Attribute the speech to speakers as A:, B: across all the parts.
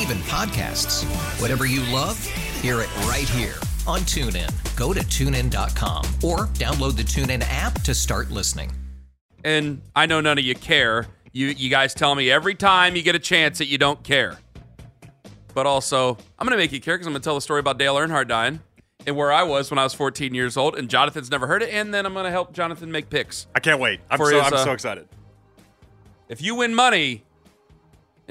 A: even podcasts. Whatever you love, hear it right here on TuneIn. Go to tunein.com or download the TuneIn app to start listening.
B: And I know none of you care. You you guys tell me every time you get a chance that you don't care. But also, I'm going to make you care because I'm going to tell the story about Dale Earnhardt dying and where I was when I was 14 years old. And Jonathan's never heard it. And then I'm going to help Jonathan make picks.
C: I can't wait. I'm so
B: his,
C: I'm
B: uh,
C: so excited.
B: If you win money,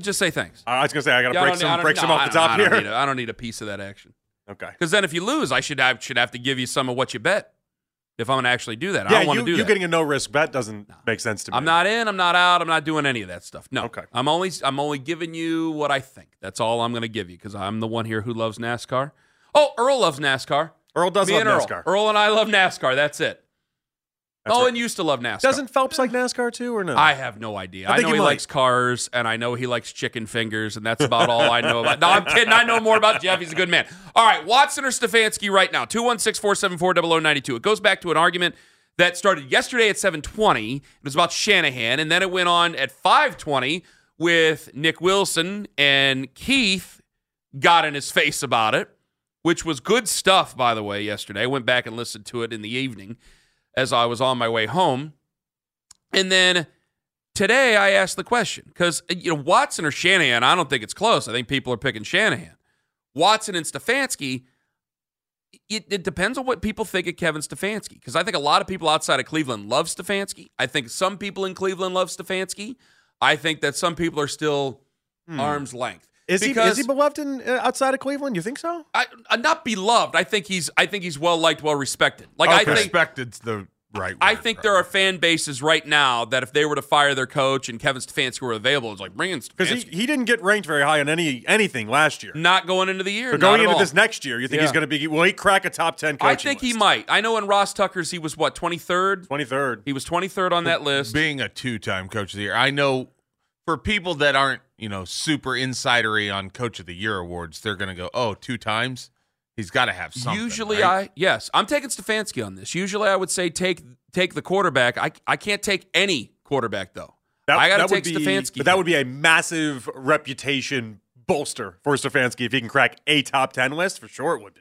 B: just say thanks.
C: I was gonna say I gotta
B: Yeah,
C: break some break
B: no,
C: some off the top
B: I
C: here.
B: a- I don't need a piece of that action.
C: Okay.
B: Because then if you lose, I should have should have to give you some of what you bet. If I'm going to actually do that, I don't want to do it.
C: you
B: that.
C: getting a no risk bet doesn't make sense to me.
B: I'm not in. I'm not out. I'm not doing any of that stuff. No.
C: Okay.
B: I'm only I'm only giving you what I think. That's all I'm going to give you because I'm the one here who loves NASCAR. Oh, Earl loves NASCAR.
C: Earl does
B: Me
C: love
B: and Earl.
C: NASCAR.
B: Earl and I love NASCAR. That's it.
C: That's
B: Owen
C: right.
B: used to love NASCAR.
C: Doesn't Phelps like NASCAR too, or no?
B: I have no idea.
C: I
B: I,
C: think
B: know
C: he
B: he likes cars, and I know he likes chicken fingers, and that's about all I know about. No, I'm kidding. I know more about Jeff. He's a good man. All right, Watson or Stefanski right now. 216-474-0092. It goes back to an argument that started yesterday at 720. It was about Shanahan, and then it went on at 520 with Nick Wilson, and Keith got in his face about it, which was good stuff, by the way, yesterday. I went back and listened to it in the evening as I was on my way home. And then today I asked the question because, uh, you know, Watson or Shanahan, I don't think it's close. I think people are picking Shanahan. Watson and Stefanski, it, it depends on what people think of Kevin Stefanski because I think a lot of people outside of Cleveland love Stefanski. I think some people in Cleveland love Stefanski. I think that some people are still hmm. arm's length.
C: Is he is he beloved in uh, outside of Cleveland? You think so?
B: I, uh, not beloved. I think he's. I think he's well liked, well respected. Like I think
D: respected's the right.
B: I think
D: right.
B: there are fan bases right now that if they were to fire their coach and Kevin Stefanski were available, it's like bring in
C: Because he, he didn't get ranked very high on any anything last year.
B: not going into the year.
C: So
B: not
C: going
B: at
C: into
B: all.
C: this next year, you think he's going to be? Will he crack a top ten?
B: I think he might. I know in Ross Tucker's he was what twenty third.
C: Twenty third.
B: He was twenty third on that list.
D: being a two-time coach of the year. I know for people that aren't, you know, super insidery on coach of the year awards, they're going to go, oh, two times? He's got to have something."
B: Usually,
D: right?
B: I yes, I'm taking Stefanski on this. Usually, I would say take take the quarterback. I I can't take any quarterback though. I got to take
C: be,
B: Stefanski.
C: But that would be a massive reputation bolster for Stefanski if he can crack a top ten list. For sure, it would be.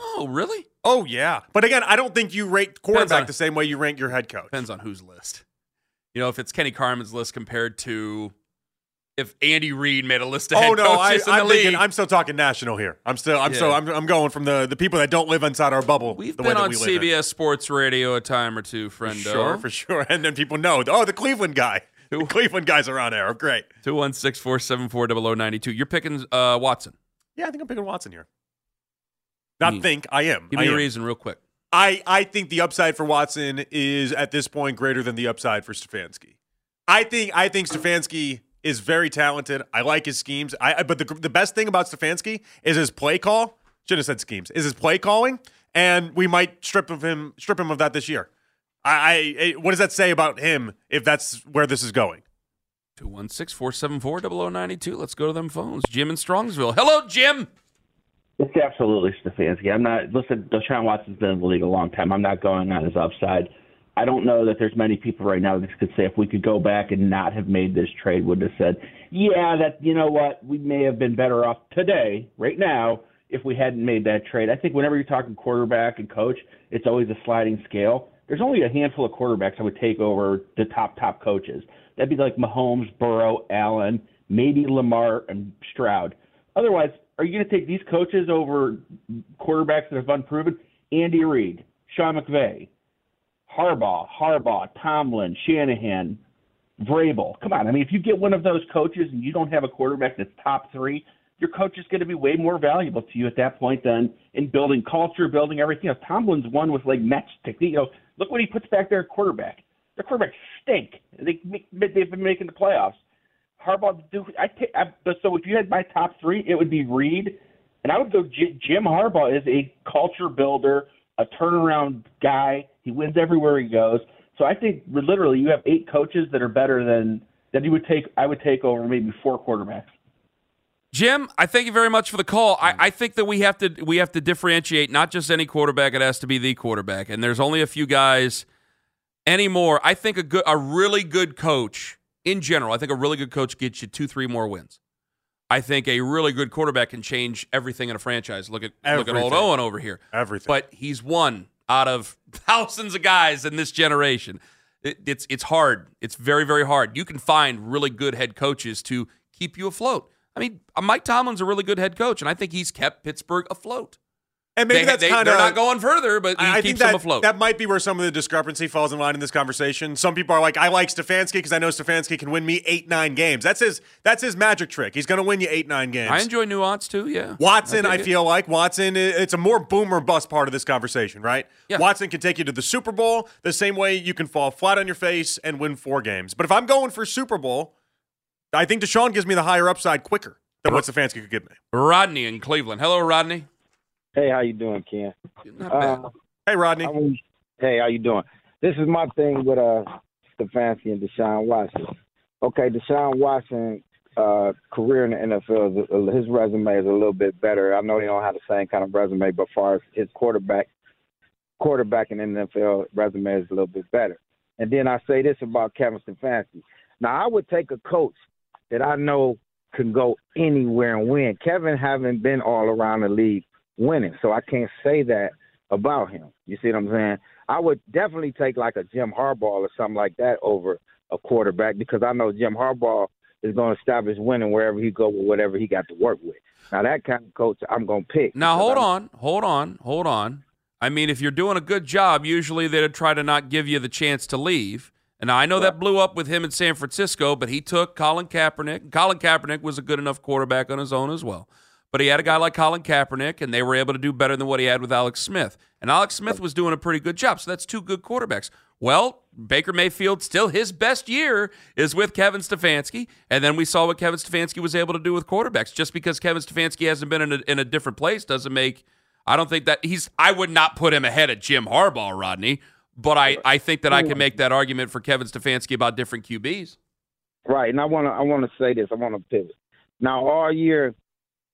B: oh really?
C: Oh yeah, but again, I don't think you rate quarterback
B: on-
C: the same way you rank your head coach.
B: Depends on whose list. You know, if it's Kenny Carman's list compared to if Andy Reid made a list of head
C: Oh no, I,
B: coaches in the
C: I'm
B: league.
C: thinking. I'm still talking national here. I'm still. I'm.
B: Yeah.
C: I'm, I'm going from the the people that don't live inside our bubble.
B: We've
C: the way
B: been
C: that
B: on
C: we live in.
B: CBS Sports Radio a time or two, friendo.
C: Sure, for sure. And then people know. Oh, the Cleveland guy. The Cleveland guys are on air. Great.
B: 216 474 0092. You're picking uh, Watson.
C: Yeah, I think I'm picking Watson here. Not think. I am.
B: Give
C: I
B: me a
C: am.
B: reason, real quick.
C: I, I think the upside for Watson is at this point greater than the upside for Stefanski. I think I think Stefanski is very talented. I like his schemes. I, I but the the best thing about Stefanski is his play call. Should have said schemes. Is his play calling, and we might strip of him strip him of that this year. I, I eh, what does that say about him if that's where this is going?
B: 216 474 0092. Let's go to them phones. Jim in Strongsville. Hello, Jim.
E: It's absolutely Stefanski. I'm not. Listen, Deshaun Watson's been in the league a long time. I'm not going on his upside. I don't know that there's many people right now that could say if we could go back and not have made this trade, would have said, yeah, that you know what, we may have been better off today, right now, if we hadn't made that trade. I think whenever you're talking quarterback and coach, it's always a sliding scale. There's only a handful of quarterbacks I would take over the top top coaches. That'd be like Mahomes, Burrow, Allen, maybe Lamar and Stroud. Otherwise, are you going to take these coaches over quarterbacks that have unproven? Andy Reid, Sean McVay, Harbaugh, Harbaugh, Tomlin, Shanahan, Vrabel. Come on, I mean, if you get one of those coaches and you don't have a quarterback that's top three, your coach is going to be way more valuable to you at that point than in building culture, building everything else. Tomlin's one with like matchstick. You know, look what he puts back there at quarterback. Their quarterbacks stink. They they've been making the playoffs. Harbaugh, do I take? I, so if you had my top three, it would be Reid, and I would go. Jim Harbaugh is a culture builder, a turnaround guy. He wins everywhere he goes. So I think literally you have eight coaches that are better than that you would take. I would take over maybe four quarterbacks.
B: Jim, I thank you very much for the call. I, I, think that we have to we have to differentiate not just any quarterback; it has to be the quarterback. And there's only a few guys anymore. I think a good, a really good coach in general. I think a really good coach gets you two, three more wins. I think a really good quarterback can change everything in a franchise. Look at everything. look at old Owen over here.
C: Everything.
B: But he's one out of thousands of guys in this generation. It, it's it's hard. It's very very hard. You can find really good head coaches to keep you afloat. I mean, Mike Tomlin's a really good head coach, and I think he's kept Pittsburgh afloat.
C: And maybe
B: they,
C: that's kind of
B: they're not going further, but
C: I think that,
B: them afloat.
C: That might be where some of the discrepancy falls in line in this conversation. Some people are like, I like Stefanski because I know Stefanski can win me eight, nine games. That's his that's his magic trick. He's going to win you eight, nine games.
B: I enjoy nuance too. Yeah,
C: Watson,
B: I
C: I,
B: dig it.
C: feel like Watson. It's a more boomer bust part of this conversation, right?
B: Yeah.
C: Watson can take you to the Super Bowl the same way you can fall flat on your face and win four games. But if I'm going for Super Bowl, I think Deshaun gives me the higher upside quicker than what Stefanski could give me.
B: Rodney in Cleveland. Hello, Rodney.
F: Hey, how you doing, Ken?
B: Not bad.
F: Uh,
C: Hey, Rodney.
F: Hey, how you doing? This is my thing with uh Stefanski and Deshaun Watson. Okay, Deshaun Watson uh career in the NFL, is his resume is a little bit better. I know he don't have the same kind of resume, but far as his quarterback quarterback in the NFL resume is a little bit better. And then I say this about Kevin Stefanski. Now I would take a coach that I know can go anywhere and win. Kevin haven't been all around the league winning, so I can't say that about him. You see what I'm saying? I would definitely take like a Jim Harbaugh or something like that over a quarterback because I know Jim Harbaugh is going to establish winning wherever he go with whatever he got to work with. Now that kind of coach I'm going to pick.
B: Now hold
F: I'm-
B: on, hold on, hold on. I mean, if you're doing a good job, usually they'd try to not give you the chance to leave. And I know that blew up with him in San Francisco, but he took Colin Kaepernick. Colin Kaepernick was a good enough quarterback on his own as well. But he had a guy like Colin Kaepernick, and they were able to do better than what he had with Alex Smith. And Alex Smith was doing a pretty good job. So that's two good quarterbacks. Well, Baker Mayfield, still his best year is with Kevin Stefanski. And then we saw what Kevin Stefanski was able to do with quarterbacks. Just because Kevin Stefanski hasn't been in a, in a different place doesn't make. I don't think that he's. I would not put him ahead of Jim Harbaugh, Rodney. But I, I think that I can make that argument for Kevin Stefanski about different QBs.
F: Right, and I want to I want to say this. I want to pivot. Now all year,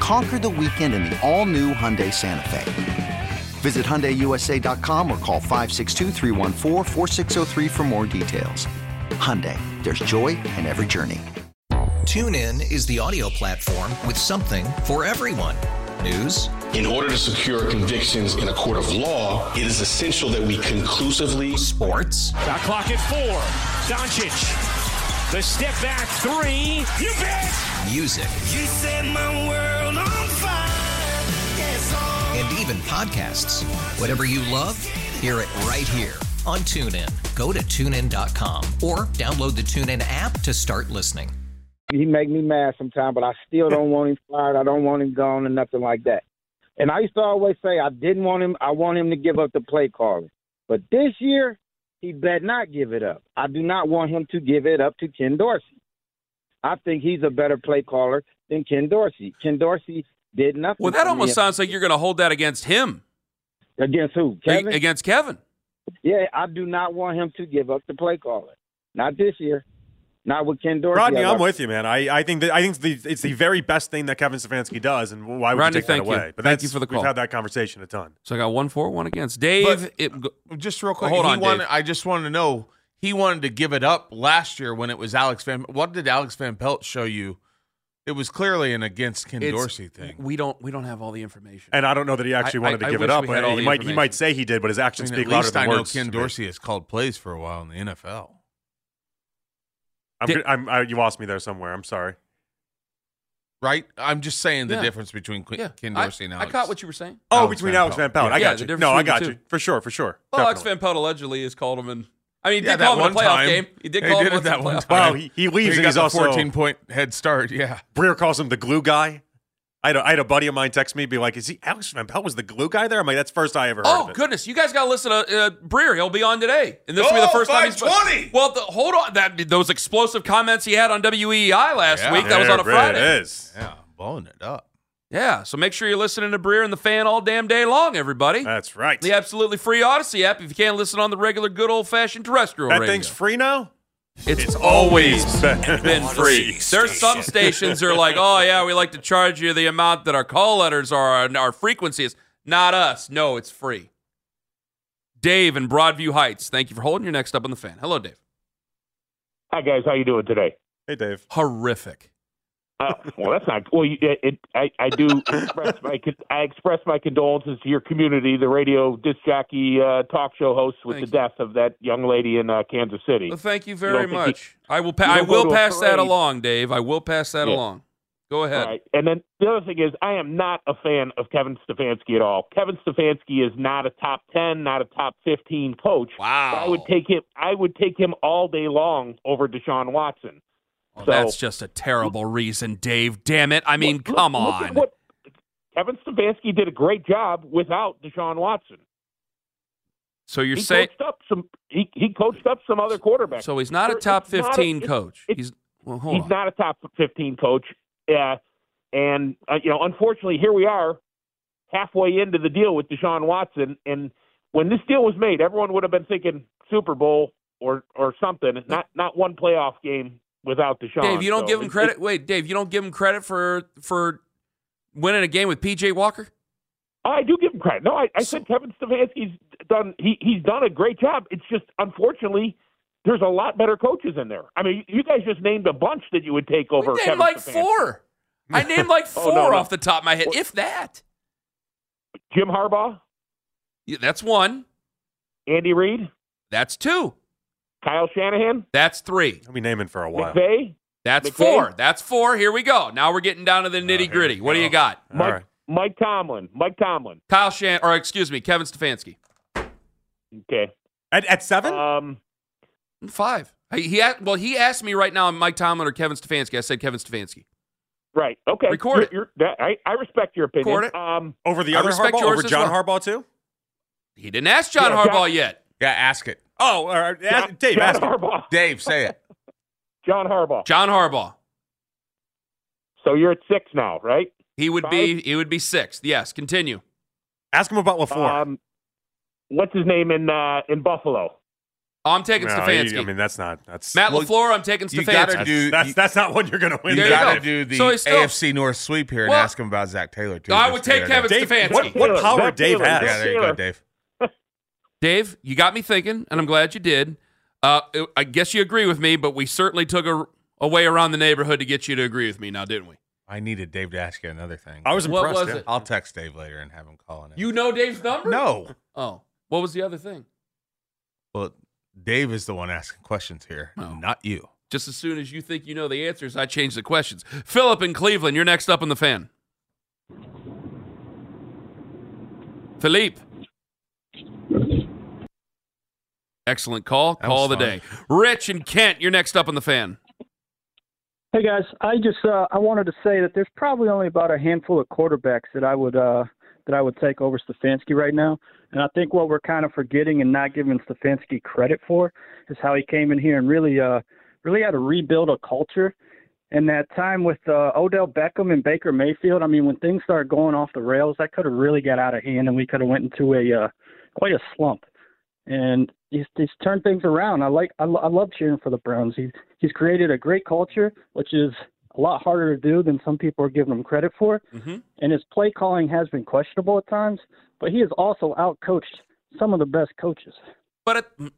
G: Conquer the weekend in the all new Hyundai Santa Fe. Visit HyundaiUSA.com or call 562-314-4603 for more details. Hyundai, there's joy in every journey.
A: TuneIn is the audio platform with something for everyone. News,
H: In order to secure convictions in a court of law, it is essential that we conclusively
A: sports,
I: Shot clock at four. Doncic. The step back three. You bet.
A: music,
J: You set my world
A: even podcasts. Whatever you love, hear it right here on TuneIn. Go to tunein.com or download the TuneIn app to start listening.
F: he make me mad sometimes, but I still don't want him fired. I don't want him gone or nothing like that. And I used to always say I didn't want him. I want him to give up the play calling. But this year, he better not give it up. I do not want him to give it up to Ken Dorsey. I think he's a better play caller than Ken Dorsey. Ken Dorsey did nothing.
B: Well, that almost sounds like you're going to hold that against him.
F: against who? Kevin.
B: A- against Kevin.
F: Yeah, I do not want him to give up the play caller. Not this year. Not with Ken Dorsey.
C: Rodney,
F: I
C: I'm with you, man. I, I think that I think the, it's the very best thing that Kevin Stefanski does, and why would
B: Rodney,
C: you take that
B: thank you.
C: away? But
B: Thank
C: that's,
B: you for the call.
C: We've had that conversation a ton.
B: So I got one for, one against. Dave,
D: But-
B: it,
D: Just real quick,
B: hold
D: he
B: on,
D: wanted,
B: Dave.
D: I just wanted to know he wanted to give it up last year when it was Alex Van. What did Alex Van Pelt show you? It was clearly an against Ken
B: It's-
D: Dorsey thing.
B: We don't we don't have all the information.
C: And I don't know that he actually
B: I-
C: wanted
B: I-
C: to
B: I
C: give
B: wish
C: it up.
B: we had all
C: He
B: the
C: might he
B: information.
C: might say he did, but his
D: I
C: actions
D: mean,
C: speak louder
D: least
C: than
D: I know
C: words.
D: Ken
C: to me.
D: Dorsey has called plays for a while in the NFL.
C: I'm,
B: Did-
C: I'm, I, you lost me there somewhere. I'm sorry.
D: Right? I'm just saying the
B: Yeah.
D: difference between Qu-
B: yeah,
D: Ken
B: I-
D: Dorsey and
B: I,
D: Alex.
B: caught what you were saying.
C: Oh,
D: Alex
C: between
D: Van
C: Alex
D: Pelt.
C: Van Pelt. I
B: Yeah,
C: got
B: the
C: you.
B: difference
C: No, I
B: between the
C: got
B: two.
C: you for sure, for sure.
B: Well, Alex
C: Definitely.
B: Van Pelt allegedly has called him in. I mean, he
D: Yeah,
B: did
D: that
B: call him in
D: one
B: a playoff
D: time.
B: game. He did
D: He
B: call
D: did
B: him
D: it that one
B: playoff
D: time.
C: Well, he, he leaves
D: he
C: and
D: got
C: he's
D: the
C: also
D: 14 point head start. Yeah.
C: Breer calls him the glue guy. I had, a, I had a buddy of mine text me, be like, "Is he Alex Van Pelt was the glue guy there?" I'm like, "That's the first I ever heard
B: Oh
C: of it."
B: goodness! You guys got to listen to uh, Breer. He'll be on today, and this will be the
D: Oh,
B: first time he's.
D: 520.
B: Well, the, hold on. That those explosive comments he had on WEI last
D: Yeah.
B: week. That was on a Friday.
C: is.
D: Yeah. Blowing it up.
B: Yeah. So make sure you're listening to Breer and the Fan all damn day long, everybody.
C: That's right.
B: the absolutely free Audacy app. If you can't listen on the regular, good old fashioned terrestrial
C: that
B: radio,
C: thing's free now.
B: it's, always
C: been,
B: been free. There's some stations that are like, oh yeah, we like to charge you the amount that our call letters are and our frequency is. Not us. No, it's free. Dave in Broadview Heights. Thank you for holding. You're next up on the fan. Hello, Dave.
K: Hi guys, how you doing today?
C: Hey, Dave.
B: Horrific.
K: Uh, well, that's not well. You, it, it, I I do express my I express my condolences to your community, the radio disc jockey uh, talk show host with
B: Thank
K: the death of that young lady in uh, Kansas City.
B: Well, thank you
K: You
B: very
K: think
B: much. I will. Pa- I will pass that along, Dave. I will pass that
K: Yeah.
B: along. Go ahead.
K: All right. And then the other thing is, I am not a fan of Kevin Stefanski at all. Kevin Stefanski is not a top ten, not a top fifteen coach.
B: Wow.
K: I would take him. I would take him all day long over Deshaun Watson.
B: Well,
K: so-
B: that's just a terrible reason, Dave. Damn it. I mean,
K: Look-
B: come
K: look
B: on.
K: what Kevin Stefanski did a great job without Deshaun Watson.
B: so you're
K: he
B: saying
K: coached up some. He he coached up some other quarterbacks.
B: so he's not a top
K: not a-
B: 15
K: it's-
B: coach.
K: it's-
B: He's well, hold
K: he's
B: on.
K: not a top fifteen coach. Yeah, and uh, you know, unfortunately, here we are, halfway into the deal with Deshaun Watson. And when this deal was made, everyone would have been thinking Super Bowl or or something. Not not one playoff game without Deshaun.
B: Dave, you don't
K: So
B: give him
K: it-
B: credit.
K: it-
B: Wait, Dave, you don't give him credit for for winning a game with PJ Walker?
K: I do give him credit. No, I, I said Kevin Stefanski's done. He he's done a great job. It's just unfortunately. There's a lot better coaches in there. I mean, you guys just named a bunch that you would take over.
B: We named
K: Kevin
B: like
K: Stefanski.
B: four. I named like
K: Oh,
B: four
K: no, no.
B: off the top of my head, if that.
K: Jim Harbaugh,
B: Yeah, that's one.
K: Andy Reid,
B: That's two.
K: Kyle Shanahan,
B: That's three.
C: I'll be naming for a while.
K: McVay,
B: That's
K: McVay?
B: four. That's four. Here we go. Now we're getting down to the nitty gritty.
C: we
B: What do you got?
K: Mike,
C: right.
K: Mike Tomlin, Mike Tomlin.
B: Kyle Shan, or excuse me, Kevin Stefanski.
K: Okay.
C: At, at seven?
K: Um,
B: Five. He, he well, he asked me right now, Mike Tomlin or Kevin Stefanski. I said Kevin Stefanski.
K: right. Okay.
B: Record it.
K: You're, you're, that, I, I respect your opinion.
B: Record it.
K: Um,
C: over the
B: I
C: other
B: respect
C: Harbaugh? Over John
B: well.
C: Harbaugh too?
B: He didn't ask John
K: Yeah,
B: Harbaugh
K: John-
B: yet.
D: Yeah, ask it.
C: Oh, all right. Ask-
K: John,
C: Dave,
K: John
C: ask him.
K: Harbaugh.
D: Dave, say it.
K: John Harbaugh.
B: John Harbaugh.
K: So you're at six now, right?
B: He would be he would be sixth. Yes. Continue.
C: Ask him about LaFleur.
K: Um, what's his name in uh, in Buffalo?
B: Oh, I'm taking
C: No,
B: Stefanski.
C: he- I mean, that's not. That's
B: Matt
D: Well,
B: LaFleur. I'm taking
D: you
B: Stefanski.
D: gotta
C: that's,
D: do-
C: that's,
D: you-
C: that's not what you're going to win.
D: You
B: you
D: got
B: go.
D: to do the
B: So still-
D: AFC North sweep here and
B: Well-
D: ask him about Zac Taylor too.
B: I would take
D: other
B: Kevin.
C: Dave,
B: Stefanski.
C: what, what power
K: Zac
C: Dave
K: Taylor,
C: has?
D: Yeah, there you go, Dave.
B: Dave, you got me thinking, and I'm glad you did. Uh, I guess you agree with me, but we certainly took a, a way around the neighborhood to get you to agree with me. Now, didn't we?
D: I needed Dave to ask you another thing.
C: I was
B: What
C: impressed.
B: was it?
D: I'll text Dave later and have him call in.
B: You know Dave's number?
D: No.
B: Oh, what was the other thing?
D: Well, Dave is the one asking questions here,
B: Oh.
D: not you.
B: Just as soon as you think you know the answers, I change the questions. Philip in Cleveland, you're next up on the fan. Philippe. Excellent call.
D: That
B: Call of the
D: fun.
B: day. Rich and Kent, you're next up on the fan.
L: Hey guys, I just uh, I wanted to say that there's probably only about a handful of quarterbacks that I would uh, that I would take over Stefanski right now. And I think what we're kind of forgetting and not giving Stefanski credit for is how he came in here and really, uh, really had to rebuild a culture. And that time with uh, Odell Beckham and Baker Mayfield, I mean, when things started going off the rails, that could have really got out of hand, and we could have went into a uh, quite a slump. And he's he's turned things around. I like I, I love cheering for the Browns. He's he's created a great culture, which is a lot harder to do than some people are giving him credit for.
B: Mm-hmm.
L: And his play calling has been questionable at times, but he has also outcoached some of the best coaches.
B: But it,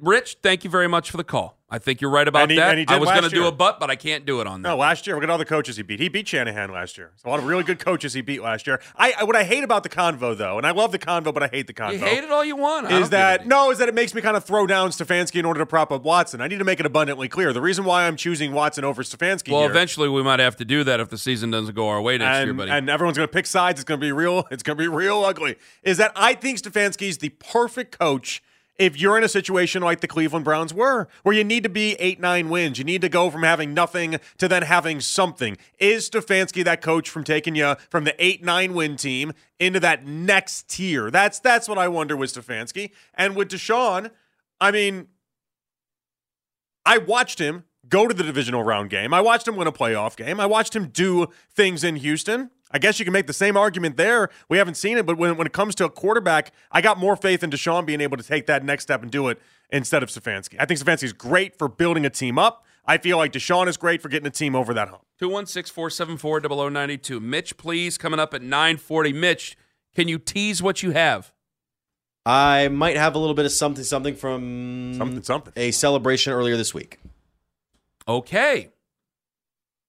B: Rich, thank you very much for the call. I think you're right about
C: he-
B: that.
C: and he did
B: I was going to do a but, but I can't do it on that.
C: No, last year, look at all the coaches he beat. He beat Shanahan last year. So a lot of really good coaches he beat last year. I, I what I hate about the convo though, and I love the convo, but I hate the convo.
B: you hate it all you want. I
C: Is that no? Is that it makes me kind of throw down Stefanski in order to prop up Watson? I need to make it abundantly clear. The reason why I'm choosing Watson over Stefanski
B: Well,
C: here,
B: eventually we might have to do that if the season doesn't go our way next
C: and,
B: year, buddy.
C: and everyone's going to pick sides. It's going to be real. It's going to be real ugly. Is that I think Stefanski's the perfect coach if you're in a situation like the Cleveland Browns were, where you need to be eight, nine wins. You need to go from having nothing to then having something. Is Stefanski that coach from taking you from the eight, nine win team into that next tier? That's that's what I wonder with Stefanski. And with Deshaun, I mean, I watched him go to the divisional round game. I watched him win a playoff game. I watched him do things in Houston. I guess you can make the same argument there. We haven't seen it, but when, when it comes to a quarterback, I got more faith in Deshaun being able to take that next step and do it instead of Stefanski. I think Stefanski is great for building a team up. I feel like Deshaun is great for getting a team over that hump.
B: 216 474 0092. Mitch, please, coming up at 940. Mitch, can you tease what you have?
M: I might have a little bit of something, something from
C: something, something.
M: a celebration earlier this week.
B: Okay.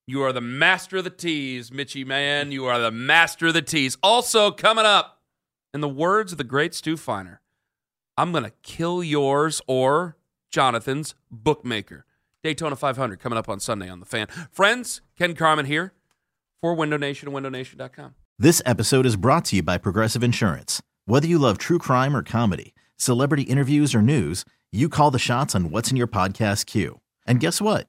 B: You are the master of the tease, Mitchy man. You are the master of the tease. Also, coming up, in the words of the great Stu Feiner, I'm to kill yours or Jonathan's bookmaker. Daytona 500 coming up on Sunday on The Fan. Friends, Ken Carman here for Window Nation and WindowNation.com.
N: This episode is brought to you by Progressive Insurance. Whether you love true crime or comedy, celebrity interviews or news, you call the shots on what's in your podcast queue. And guess what?